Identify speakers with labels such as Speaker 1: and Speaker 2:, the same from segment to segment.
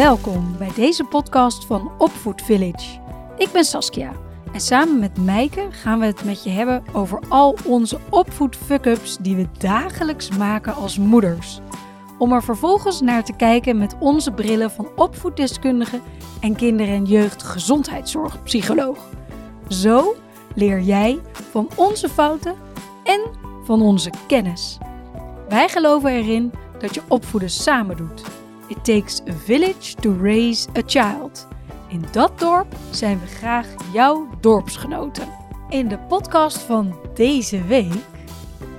Speaker 1: Welkom bij deze podcast van Opvoed Village. Ik ben Saskia en samen met Meike gaan we het met je hebben over al onze opvoed fuck-ups die we dagelijks maken als moeders. Om er vervolgens naar te kijken met onze brillen van opvoeddeskundige en kinder- en jeugdgezondheidszorgpsycholoog. Zo leer jij van onze fouten en van onze kennis. Wij geloven erin dat je opvoeden samen doet. It takes a village to raise a child. In dat dorp zijn we graag jouw dorpsgenoten. In de podcast van deze week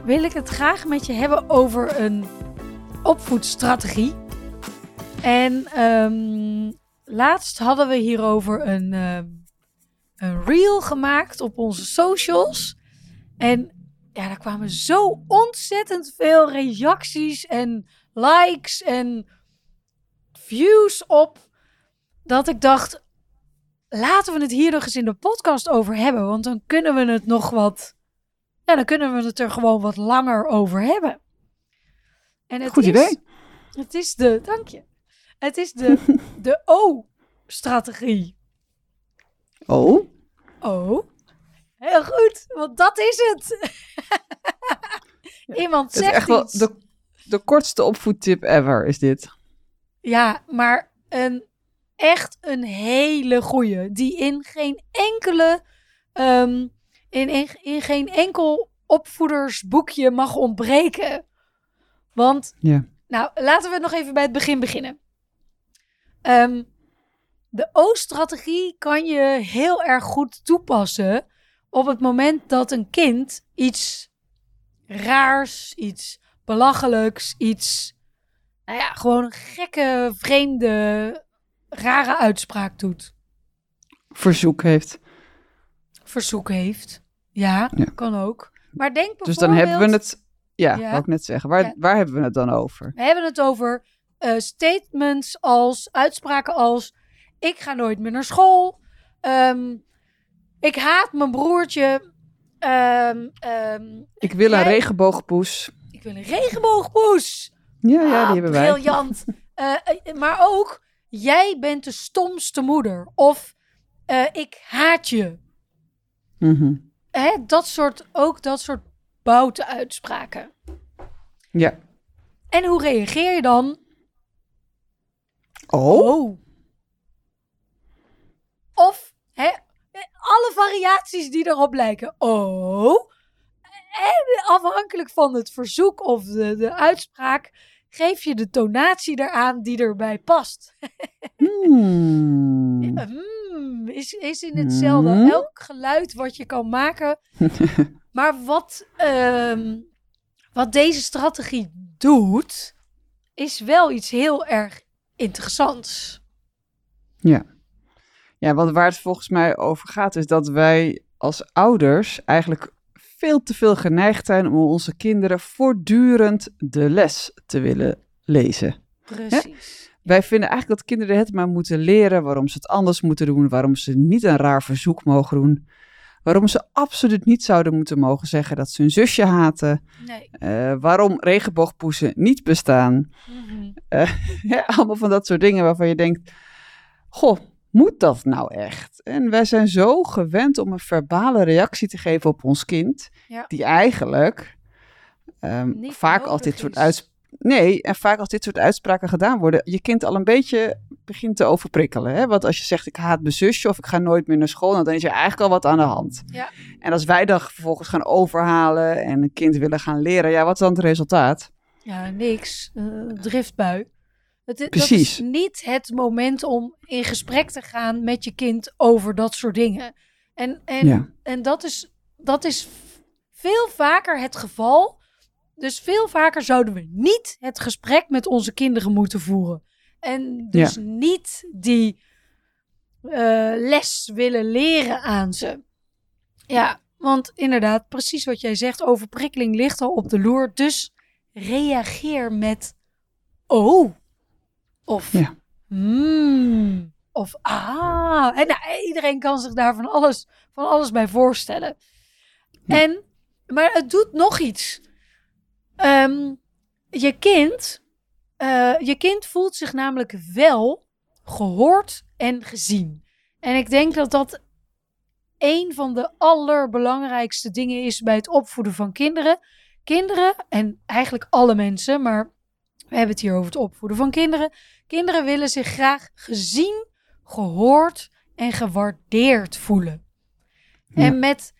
Speaker 1: wil ik het graag met je hebben over een opvoedstrategie. En ehm, laatst hadden we hierover een, ehm, een reel gemaakt op onze socials. En ja, daar kwamen zo ontzettend veel reacties en likes en views op. Dat ik dacht, laten we het hier nog eens in de podcast over hebben. Want dan kunnen we het nog wat. Ja, dan kunnen we het er gewoon wat langer over hebben. En het
Speaker 2: Goed
Speaker 1: is,
Speaker 2: idee.
Speaker 1: Het is de, dank je. Het is de, de O-strategie.
Speaker 2: Oh,
Speaker 1: Oh, heel goed, want dat is het. Iemand
Speaker 2: het is
Speaker 1: zegt
Speaker 2: echt wel de, de kortste opvoedtip ever, is dit.
Speaker 1: Ja, maar een echt een hele goeie. Die in geen enkele. ehm, in, in, in geen enkel opvoedersboekje mag ontbreken. Want,
Speaker 2: Ja.
Speaker 1: nou, laten we nog even bij het begin beginnen. Ehm, de O-strategie kan je heel erg goed toepassen op het moment dat een kind iets raars, iets belachelijks, iets nou ja, gewoon een gekke, vreemde, rare uitspraak doet.
Speaker 2: Verzoek heeft.
Speaker 1: Verzoek heeft. Ja,
Speaker 2: Ja.
Speaker 1: kan ook. Maar denk bijvoorbeeld...
Speaker 2: Dus dan hebben we het. Ja,
Speaker 1: Ja.
Speaker 2: wou ik net zeggen. Waar,
Speaker 1: Ja.
Speaker 2: waar hebben we het dan over?
Speaker 1: We hebben het over eh, statements als, uitspraken als... Ik ga nooit meer naar school. Ehm, ik haat mijn broertje. Ehm, ehm,
Speaker 2: Ik wil een regenboogpoes.
Speaker 1: ik wil een regenboogpoes.
Speaker 2: Ja, ja,
Speaker 1: Ah,
Speaker 2: die hebben wij.
Speaker 1: Briljant. Eh, eh, maar ook, jij bent de stomste moeder. Of eh, ik haat je.
Speaker 2: Mhm.
Speaker 1: Hè, dat soort, ook dat soort boute uitspraken.
Speaker 2: Ja.
Speaker 1: En hoe reageer je dan?
Speaker 2: Oh.
Speaker 1: Of hè, alle variaties die erop lijken. Oh. En afhankelijk van het verzoek of de, de uitspraak, geef je de tonatie eraan die erbij past.
Speaker 2: Hmm.
Speaker 1: Hmm, is, is in hetzelfde.
Speaker 2: Hmm.
Speaker 1: Elk geluid wat je kan maken. maar wat, ehm, wat deze strategie doet, is wel iets heel erg interessants.
Speaker 2: Ja. Ja, want waar het volgens mij over gaat, is dat wij als ouders eigenlijk veel te veel geneigd zijn om onze kinderen voortdurend de les te willen lezen.
Speaker 1: Precies.
Speaker 2: Wij vinden eigenlijk dat kinderen het maar moeten leren waarom ze het anders moeten doen, waarom ze niet een raar verzoek mogen doen, waarom ze absoluut niet zouden moeten mogen zeggen dat ze hun zusje haten,
Speaker 1: Nee.
Speaker 2: eh, waarom regenboogpoesen niet bestaan.
Speaker 1: Mhm.
Speaker 2: Ja, allemaal van dat soort dingen waarvan je denkt, goh, moet dat nou echt? En wij zijn zo gewend om een verbale reactie te geven op ons kind,
Speaker 1: Ja.
Speaker 2: die eigenlijk ehm, vaak als dit soort uitspraken... Nee, en vaak als dit soort uitspraken gedaan worden, je kind al een beetje begint te overprikkelen. Hè? Want als je zegt, ik haat mijn zusje of ik ga nooit meer naar school, dan is er eigenlijk al wat aan de hand.
Speaker 1: Ja.
Speaker 2: En als wij dan vervolgens gaan overhalen en een kind willen gaan leren, ja, wat is dan het resultaat?
Speaker 1: Ja, niks. Eh, driftbui. Het,
Speaker 2: Precies.
Speaker 1: Dat is niet het moment om in gesprek te gaan met je kind over dat soort dingen. En, en,
Speaker 2: Ja.
Speaker 1: en dat, is, dat is veel vaker het geval. Dus veel vaker zouden we niet het gesprek met onze kinderen moeten voeren. En dus niet die eh, les willen leren aan ze. Ja, want inderdaad, precies wat jij zegt, overprikkeling ligt al op de loer. Dus reageer met oh. Of
Speaker 2: Ja.
Speaker 1: hmm. Of ah. En nou, iedereen kan zich daar van alles, van alles bij voorstellen.
Speaker 2: Ja.
Speaker 1: En, maar het doet nog iets. Ehm, je kind, eh, je kind voelt zich namelijk wel gehoord en gezien. En ik denk dat dat een van de allerbelangrijkste dingen is bij het opvoeden van kinderen. Kinderen, en eigenlijk alle mensen, maar we hebben het hier over het opvoeden van kinderen. Kinderen willen zich graag gezien, gehoord en gewaardeerd voelen.
Speaker 2: Ja.
Speaker 1: En met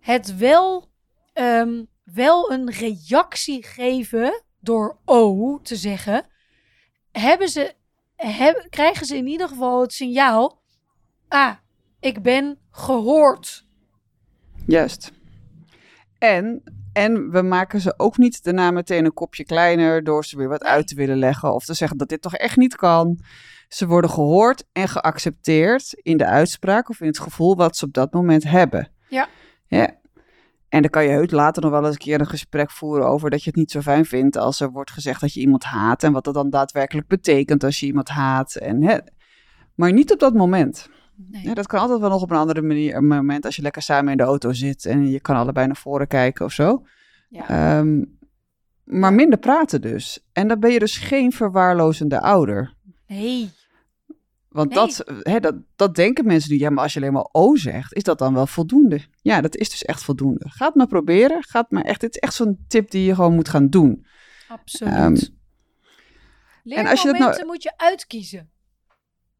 Speaker 1: het wel, ehm, wel een reactie geven door O te zeggen, hebben ze, heb, krijgen ze in ieder geval het signaal: ah, ik ben gehoord.
Speaker 2: Juist. En, en we maken ze ook niet daarna meteen een kopje kleiner door ze weer wat uit te willen leggen of te zeggen dat dit toch echt niet kan. Ze worden gehoord en geaccepteerd in de uitspraak of in het gevoel wat ze op dat moment hebben.
Speaker 1: Ja.
Speaker 2: ja. En dan kan je heus later nog wel eens een keer een gesprek voeren over dat je het niet zo fijn vindt als er wordt gezegd dat je iemand haat en wat dat dan daadwerkelijk betekent als je iemand haat. En, hè. Maar niet op dat moment.
Speaker 1: Nee.
Speaker 2: Ja, dat kan altijd wel nog op een andere manier. Een moment als je lekker samen in de auto zit en je kan allebei naar voren kijken of zo.
Speaker 1: Ja.
Speaker 2: Ehm, maar minder praten dus. En dan ben je dus geen verwaarlozende ouder.
Speaker 1: nee.
Speaker 2: Want
Speaker 1: Nee.
Speaker 2: dat, hè, dat, dat denken mensen nu. Ja, maar als je alleen maar O zegt, is dat dan wel voldoende? Ja, dat is dus echt voldoende. Ga het maar proberen. Ga het maar echt. Dit is echt zo'n tip die je gewoon moet gaan doen.
Speaker 1: Absoluut.
Speaker 2: Ehm, en als je dat nou-
Speaker 1: moet je uitkiezen.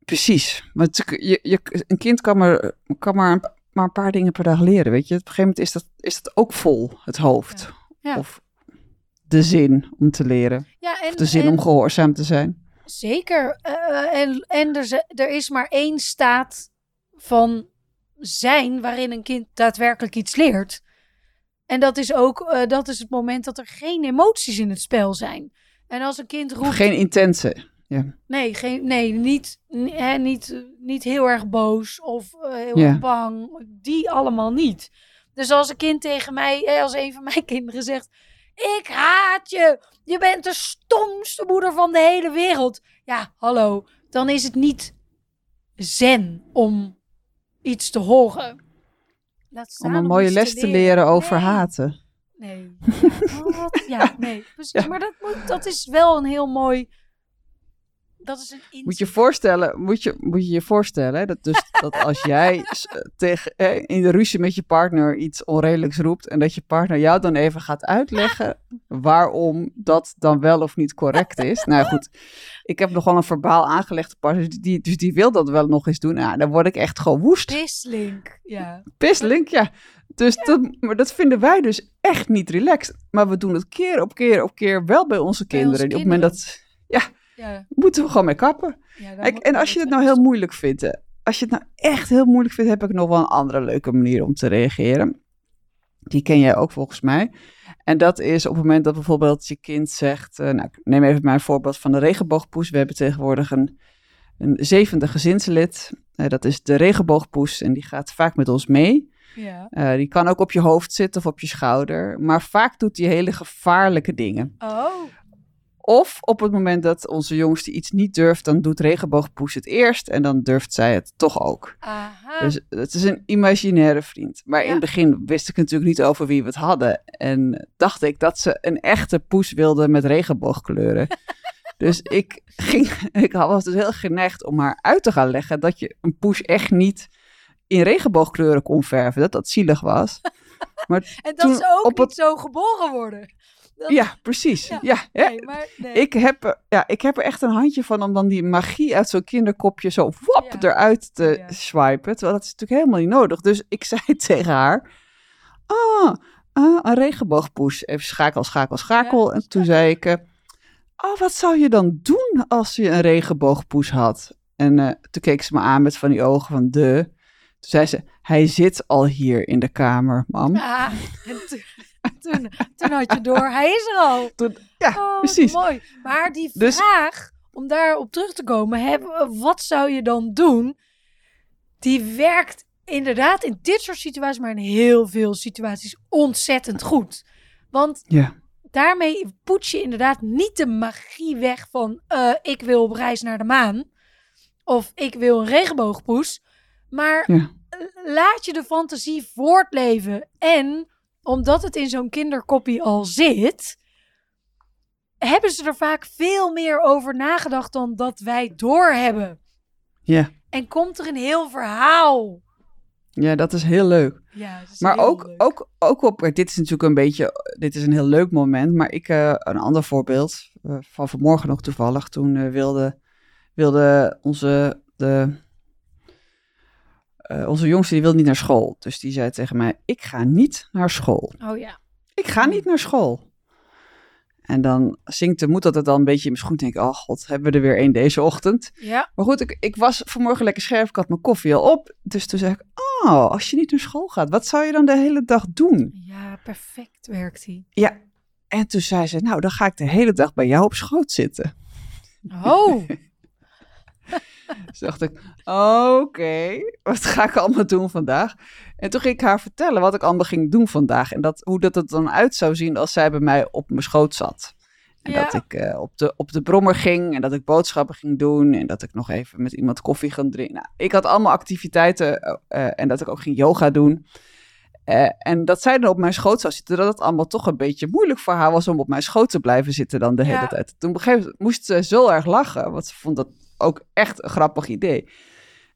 Speaker 2: Precies. Want je, je, een kind kan maar, kan maar, een, maar een paar dingen per dag leren. Weet je, op een gegeven moment is dat, is dat ook vol, het hoofd.
Speaker 1: Ja.
Speaker 2: Of de zin om te leren.
Speaker 1: Ja, en,
Speaker 2: Of de zin
Speaker 1: en
Speaker 2: om gehoorzaam te zijn.
Speaker 1: zeker. eh, en en er, er is maar één staat van zijn waarin een kind daadwerkelijk iets leert. En dat is ook eh, dat is het moment dat er geen emoties in het spel zijn. En als een kind roept,
Speaker 2: geen intense. Ja.
Speaker 1: nee, geen, nee niet, hè, niet, niet heel erg boos of eh, heel
Speaker 2: Ja.
Speaker 1: erg bang. Die allemaal niet. Dus als een kind tegen mij, als een van mijn kinderen zegt: Ik haat je, je bent de stomste moeder van de hele wereld. Ja, hallo, dan is het niet zen om iets te horen. Laat staan
Speaker 2: Om een mooie les te leren over
Speaker 1: Nee.
Speaker 2: haten.
Speaker 1: Nee. Ja, oh, nee, precies.
Speaker 2: Ja.
Speaker 1: Maar dat, moet, dat is wel een heel mooi. Dat is een
Speaker 2: Moet je voorstellen, moet je moet je, je voorstellen hè, dat, dus, dat als jij eh, tegen, eh, in de ruzie met je partner iets onredelijks roept en dat je partner jou dan even gaat uitleggen waarom dat dan wel of niet correct is. Nou goed, ik heb nogal een verbaal aangelegde partner, dus die, dus die wil dat wel nog eens doen. Nou, dan word ik echt gewoon woest.
Speaker 1: Pislink. Ja.
Speaker 2: Pisslink, ja. Dus dat, maar dat vinden wij dus echt niet relaxed. Maar we doen het keer op keer op keer wel bij onze
Speaker 1: Bij
Speaker 2: kinderen.
Speaker 1: onze
Speaker 2: Op het moment dat,
Speaker 1: Ja,
Speaker 2: moeten we gewoon mee kappen.
Speaker 1: ja,
Speaker 2: Kijk, en als je het nou heel moeilijk vindt, als je het nou echt heel moeilijk vindt, heb ik nog wel een andere leuke manier om te reageren. Die ken jij ook volgens mij. En dat is op het moment dat bijvoorbeeld je kind zegt, eh, nou, neem even mijn voorbeeld van de regenboogpoes. We hebben tegenwoordig een, een zevende gezinslid. Eh, dat is de regenboogpoes en die gaat vaak met ons mee.
Speaker 1: Ja.
Speaker 2: Eh, die kan ook op je hoofd zitten of op je schouder. Maar vaak doet hij hele gevaarlijke dingen.
Speaker 1: Oh.
Speaker 2: Of op het moment dat onze jongste iets niet durft, dan doet regenboogpoes het eerst en dan durft zij het toch ook.
Speaker 1: Aha.
Speaker 2: Dus het is een imaginaire vriend. Maar in het begin wist ik natuurlijk niet over wie we het hadden. En dacht ik dat ze een echte poes wilde met regenboogkleuren. dus ik, ging, ik was dus heel geneigd om haar uit te gaan leggen dat je een poes echt niet in regenboogkleuren kon verven. Dat dat zielig was. Maar
Speaker 1: en dat
Speaker 2: toen
Speaker 1: ze ook
Speaker 2: op
Speaker 1: niet
Speaker 2: het-
Speaker 1: zo geboren worden. Dat-
Speaker 2: ja, precies.
Speaker 1: Ja.
Speaker 2: Ja, ja,
Speaker 1: Nee, maar nee.
Speaker 2: Ik heb, er- ja, ik heb er echt een handje van om dan die magie uit zo'n kinderkopje zo wap
Speaker 1: Ja.
Speaker 2: eruit te
Speaker 1: Ja.
Speaker 2: swipen. Terwijl dat is natuurlijk helemaal niet nodig. Dus ik zei tegen haar, ah, ah een regenboogpoes. Even schakel, schakel, schakel.
Speaker 1: Ja,
Speaker 2: en toen zei ik, eh, oh, wat zou je dan doen als je een regenboogpoes had? En eh, toen keek ze me aan met van die ogen van de. Toen zei ze, hij zit al hier in de kamer, mam.
Speaker 1: Ah, en toen, had je door, hij is er al.
Speaker 2: Toen, ja,
Speaker 1: Oh,
Speaker 2: precies.
Speaker 1: mooi. Maar die
Speaker 2: Dus-
Speaker 1: vraag, om daarop terug te komen, wat zou je dan doen? Die werkt inderdaad in dit soort situaties, maar in heel veel situaties ontzettend goed. Want
Speaker 2: Ja,
Speaker 1: daarmee poets je inderdaad niet de magie weg van eh, ik wil op reis naar de maan. Of ik wil een regenboogpoes. Maar
Speaker 2: ja.
Speaker 1: laat je de fantasie voortleven. En omdat het in zo'n kinderkoppie al zit, hebben ze er vaak veel meer over nagedacht dan dat wij doorhebben.
Speaker 2: Ja.
Speaker 1: En komt er een heel verhaal.
Speaker 2: Ja, dat is heel leuk.
Speaker 1: Ja,
Speaker 2: Maar
Speaker 1: heel
Speaker 2: ook,
Speaker 1: leuk.
Speaker 2: ook, ook op, dit is natuurlijk een beetje, dit is een heel leuk moment, maar ik, eh, een ander voorbeeld eh, van vanmorgen nog toevallig, toen eh, wilde, wilde onze, de, eh, onze jongste, die wilde niet naar school. Dus die zei tegen mij, ik ga niet naar school.
Speaker 1: Oh ja.
Speaker 2: Ik ga niet naar school. En dan zinkt de moed dat het dan een beetje in mijn schoen. Denk ik, oh god, hebben we er weer één deze ochtend.
Speaker 1: Ja.
Speaker 2: Maar goed, ik, ik was vanmorgen lekker scherp. Ik had mijn koffie al op. Dus toen zei ik, oh, als je niet naar school gaat, wat zou je dan de hele dag doen?
Speaker 1: Ja, perfect werkt hij.
Speaker 2: Ja. En toen zei ze, nou, dan ga ik de hele dag bij jou op schoot zitten.
Speaker 1: Oh,
Speaker 2: Dus dacht ik, oké, wat ga ik allemaal doen vandaag? En toen ging ik haar vertellen wat ik allemaal ging doen vandaag. En dat, hoe dat het dan uit zou zien als zij bij mij op mijn schoot zat. En
Speaker 1: Ja.
Speaker 2: dat ik eh, op, de, op de brommer ging en dat ik boodschappen ging doen. En dat ik nog even met iemand koffie ging drinken. Nou, ik had allemaal activiteiten eh, eh, en dat ik ook ging yoga doen. En dat zij dan op mijn schoot zou zitten, dat het allemaal toch een beetje moeilijk voor haar was om op mijn schoot te blijven zitten dan de
Speaker 1: Ja.
Speaker 2: hele tijd. Toen op een gegeven moment moest ze zo erg lachen, want ze vond dat ook echt een grappig idee.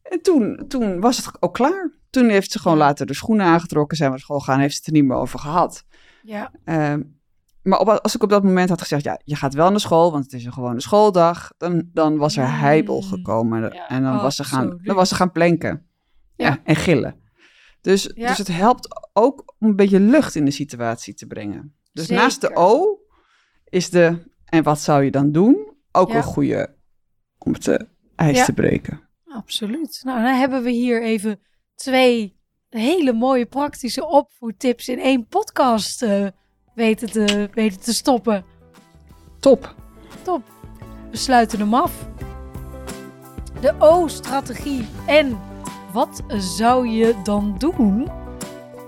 Speaker 2: En toen, toen was het ook klaar. Toen heeft ze gewoon later de schoenen aangetrokken, zijn we naar school gegaan, heeft ze het er niet meer over gehad.
Speaker 1: ja.
Speaker 2: Ehm, maar op, als ik op dat moment had gezegd, ja, je gaat wel naar school, want het is een gewone schooldag, dan, dan was er heibel gekomen.
Speaker 1: Ja,
Speaker 2: En dan was, ze gaan,
Speaker 1: absoluut.
Speaker 2: dan was ze gaan plenken. Ja,
Speaker 1: Ja.
Speaker 2: en gillen. Dus,
Speaker 1: Ja.
Speaker 2: dus het helpt ook om een beetje lucht in de situatie te brengen. Dus naast de. O is de, en wat zou je dan doen, ook een goede om het eh, ijs
Speaker 1: Ja.
Speaker 2: te breken.
Speaker 1: Absoluut. Nou, dan hebben we hier even twee hele mooie praktische opvoedtips in één podcast eh, weten, te, weten te stoppen.
Speaker 2: Top.
Speaker 1: Top. We sluiten hem af. De O-strategie. En wat zou je dan doen?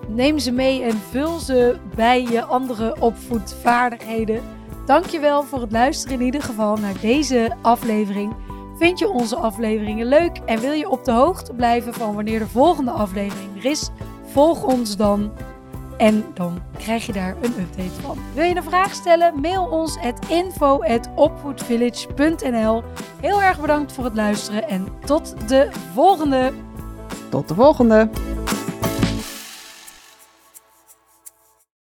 Speaker 1: Neem ze mee en vul ze bij je andere opvoedvaardigheden. Dankjewel voor het luisteren in ieder geval naar deze aflevering. Vind je onze afleveringen leuk en wil je op de hoogte blijven van wanneer de volgende aflevering er is? Volg ons dan en dan krijg je daar een update van. Wil je een vraag stellen? Mail ons at. Heel erg bedankt voor het luisteren en tot de volgende.
Speaker 2: Tot de volgende.